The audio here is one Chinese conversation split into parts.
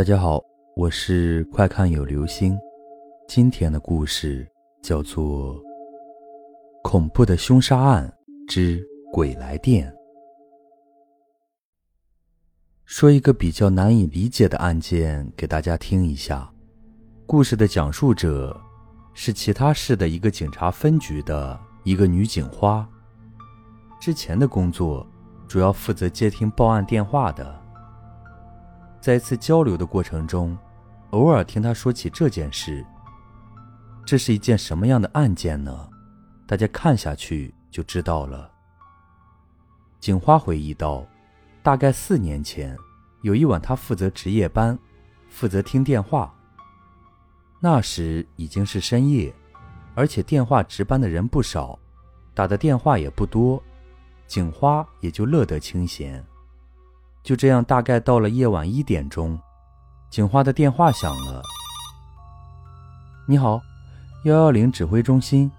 大家好，我是快看有流星。今天的故事叫做《恐怖的凶杀案之鬼来电》。说一个比较难以理解的案件给大家听一下。故事的讲述者是其他市的一个警察分局的一个女警花。之前的工作主要负责接听报案电话的。在一次交流的过程中，偶尔听他说起这件事。这是一件什么样的案件呢？大家看下去就知道了。警花回忆道：“大概四年前，有一晚，他负责值夜班，负责听电话。那时已经是深夜，而且电话值班的人不少，打的电话也不多，警花也就乐得清闲。”就这样，大概到了夜晚一点钟，警花的电话响了。你好，幺幺零指挥中心，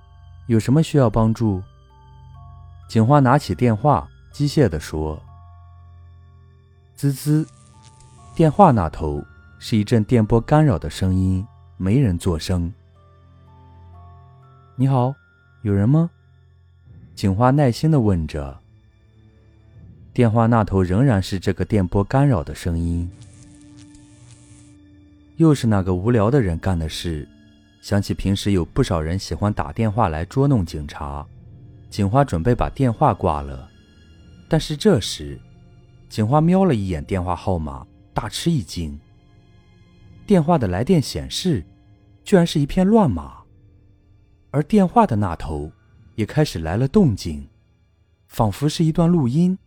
有什么需要帮助？警花拿起电话，机械地说：“滋滋。”电话那头是一阵电波干扰的声音，没人作声。你好，有人吗？警花耐心地问着。电话那头仍然是这个电波干扰的声音，又是那个无聊的人干的事。想起平时有不少人喜欢打电话来捉弄警察，警花准备把电话挂了。但是这时，警花瞄了一眼电话号码，大吃一惊。电话的来电显示，居然是一片乱码，而电话的那头也开始来了动静，仿佛是一段录音。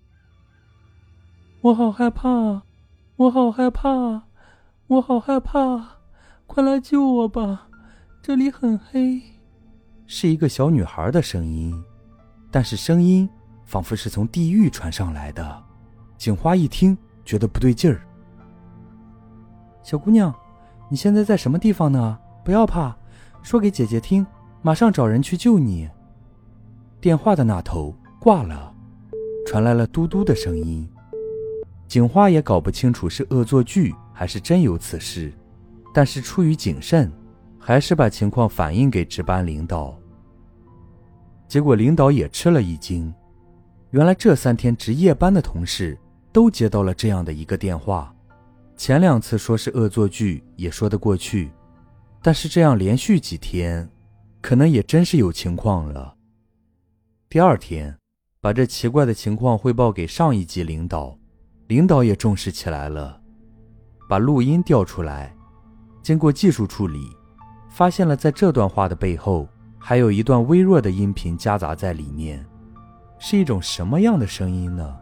我好害怕，我好害怕，我好害怕！快来救我吧，这里很黑。是一个小女孩的声音，但是声音仿佛是从地狱传上来的。警花一听，觉得不对劲儿。小姑娘，你现在在什么地方呢？不要怕，说给姐姐听，马上找人去救你。电话的那头挂了，传来了嘟嘟的声音。警花也搞不清楚是恶作剧还是真有此事，但是出于谨慎，还是把情况反映给值班领导。结果领导也吃了一惊，原来这三天值夜班的同事都接到了这样的一个电话。前两次说是恶作剧也说得过去，但是这样连续几天，可能也真是有情况了。第二天，把这奇怪的情况汇报给上一级领导。领导也重视起来了，把录音调出来，经过技术处理，发现了在这段话的背后还有一段微弱的音频夹杂在里面，是一种什么样的声音呢？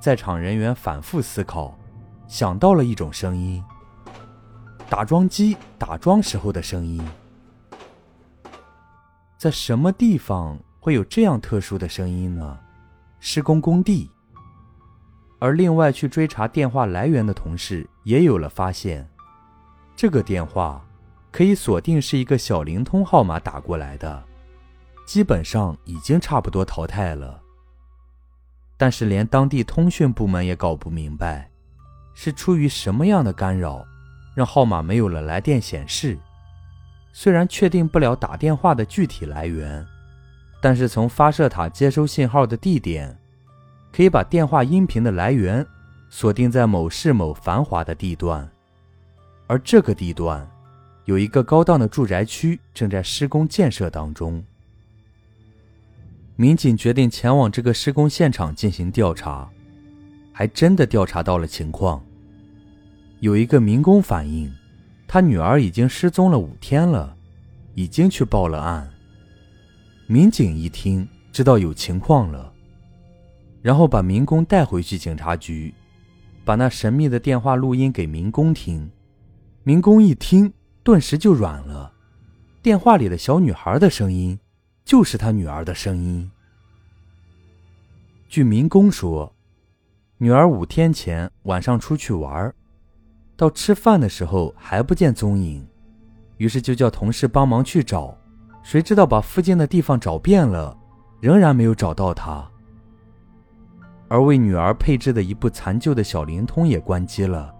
在场人员反复思考，想到了一种声音：打桩机打桩时候的声音。在什么地方会有这样特殊的声音呢？施工工地。而另外去追查电话来源的同事也有了发现，这个电话可以锁定是一个小灵通号码打过来的，基本上已经差不多淘汰了。但是连当地通讯部门也搞不明白，是出于什么样的干扰，让号码没有了来电显示。虽然确定不了打电话的具体来源，但是从发射塔接收信号的地点。可以把电话音频的来源锁定在某市某繁华的地段，而这个地段有一个高档的住宅区正在施工建设当中。民警决定前往这个施工现场进行调查，还真的调查到了情况。有一个民工反映，他女儿已经失踪了五天了，已经去报了案。民警一听，知道有情况了。然后把民工带回去警察局，把那神秘的电话录音给民工听。民工一听，顿时就软了。电话里的小女孩的声音，就是他女儿的声音。据民工说，女儿五天前晚上出去玩，到吃饭的时候还不见踪影，于是就叫同事帮忙去找。谁知道把附近的地方找遍了，仍然没有找到她。而为女儿配置的一部残旧的小灵通也关机了，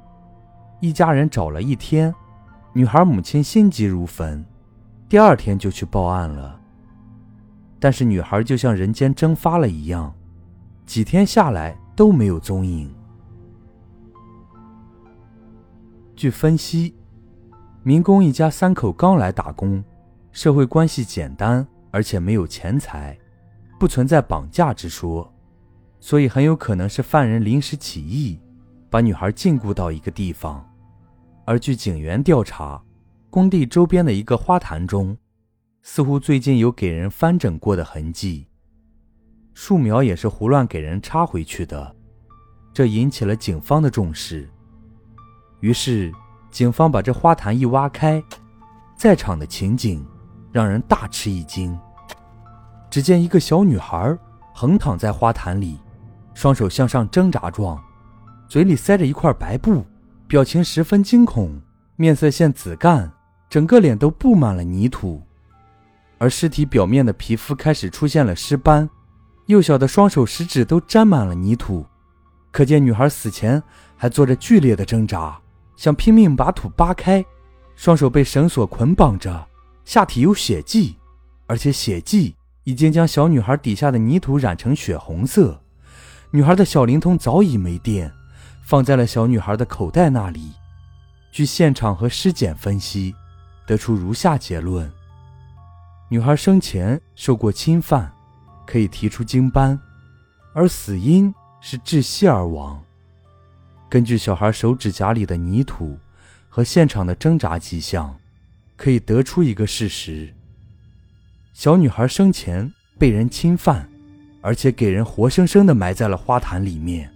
一家人找了一天，女孩母亲心急如焚，第二天就去报案了。但是女孩就像人间蒸发了一样，几天下来都没有踪影。据分析，民工一家三口刚来打工，社会关系简单，而且没有钱财，不存在绑架之说，所以很有可能是犯人临时起意，把女孩禁锢到一个地方。而据警员调查，工地周边的一个花坛中，似乎最近有给人翻整过的痕迹，树苗也是胡乱给人插回去的，这引起了警方的重视。于是，警方把这花坛一挖开，在场的情景让人大吃一惊。只见一个小女孩横躺在花坛里，双手向上挣扎状，嘴里塞着一块白布。表情十分惊恐，面色现紫干，整个脸都布满了泥土，而尸体表面的皮肤开始出现了尸斑，幼小的双手食指都沾满了泥土，可见女孩死前还做着剧烈的挣扎，想拼命把土扒开，双手被绳索捆绑着，下体有血迹，而且血迹已经将小女孩底下的泥土染成血红色，女孩的小灵通早已没电。放在了小女孩的口袋那里。据现场和尸检分析，得出如下结论：女孩生前受过侵犯，可以提出精斑，而死因是窒息而亡。根据小孩手指甲里的泥土和现场的挣扎迹象，可以得出一个事实：小女孩生前被人侵犯，而且给人活生生的埋在了花坛里面。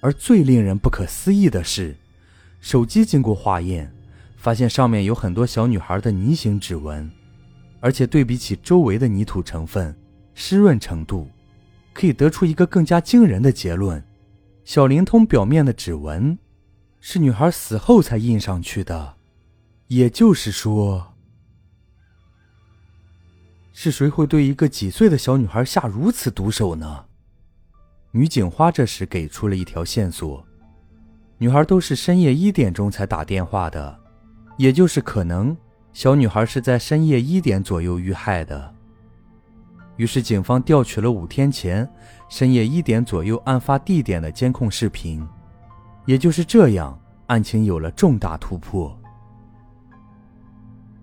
而最令人不可思议的是，手机经过化验，发现上面有很多小女孩的泥形指纹，而且对比起周围的泥土成分、湿润程度，可以得出一个更加惊人的结论：小灵通表面的指纹是女孩死后才印上去的。也就是说，是谁会对一个几岁的小女孩下如此毒手呢？女警花这时给出了一条线索：女孩都是深夜一点钟才打电话的，也就是可能小女孩是在深夜一点左右遇害的。于是警方调取了五天前深夜一点左右案发地点的监控视频，也就是这样，案情有了重大突破。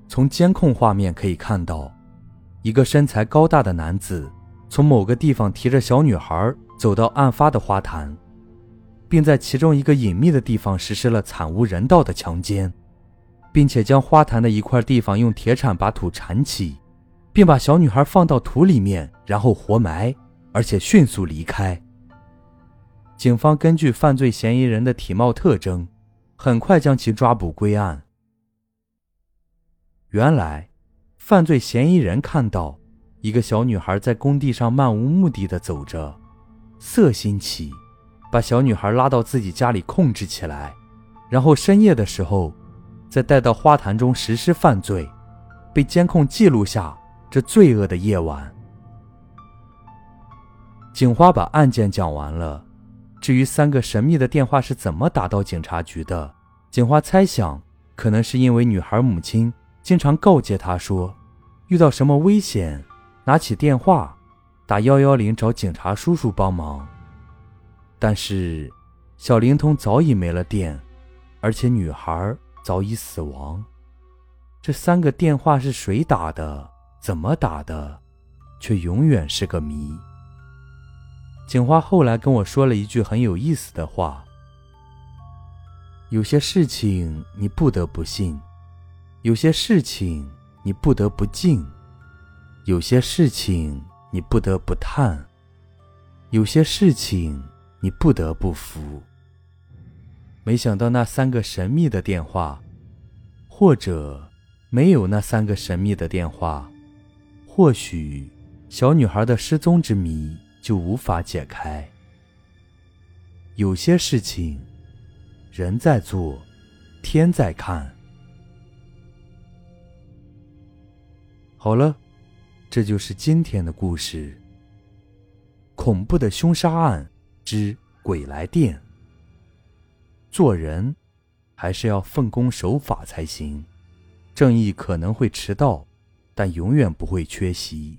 从监控画面可以看到，一个身材高大的男子从某个地方提着小女孩。走到案发的花坛，并在其中一个隐秘的地方实施了惨无人道的强奸，并且将花坛的一块地方用铁铲把土铲起，并把小女孩放到土里面，然后活埋，而且迅速离开。警方根据犯罪嫌疑人的体貌特征，很快将其抓捕归案。原来，犯罪嫌疑人看到一个小女孩在工地上漫无目的的走着。色心起，把小女孩拉到自己家里控制起来，然后深夜的时候，再带到花坛中实施犯罪，被监控记录下这罪恶的夜晚。警花把案件讲完了，至于三个神秘的电话是怎么打到警察局的，警花猜想，可能是因为女孩母亲经常告诫他说，遇到什么危险，拿起电话。打幺幺零找警察叔叔帮忙，但是小灵通早已没了电，而且女孩早已死亡。这三个电话是谁打的？怎么打的？却永远是个谜。警花后来跟我说了一句很有意思的话：有些事情你不得不信，有些事情你不得不敬，有些事情。你不得不叹，有些事情你不得不服。没想到那三个神秘的电话，或者没有那三个神秘的电话，或许小女孩的失踪之谜就无法解开。有些事情，人在做，天在看。好了。这就是今天的故事。恐怖的凶杀案之鬼来电。做人还是要奉公守法才行。正义可能会迟到，但永远不会缺席。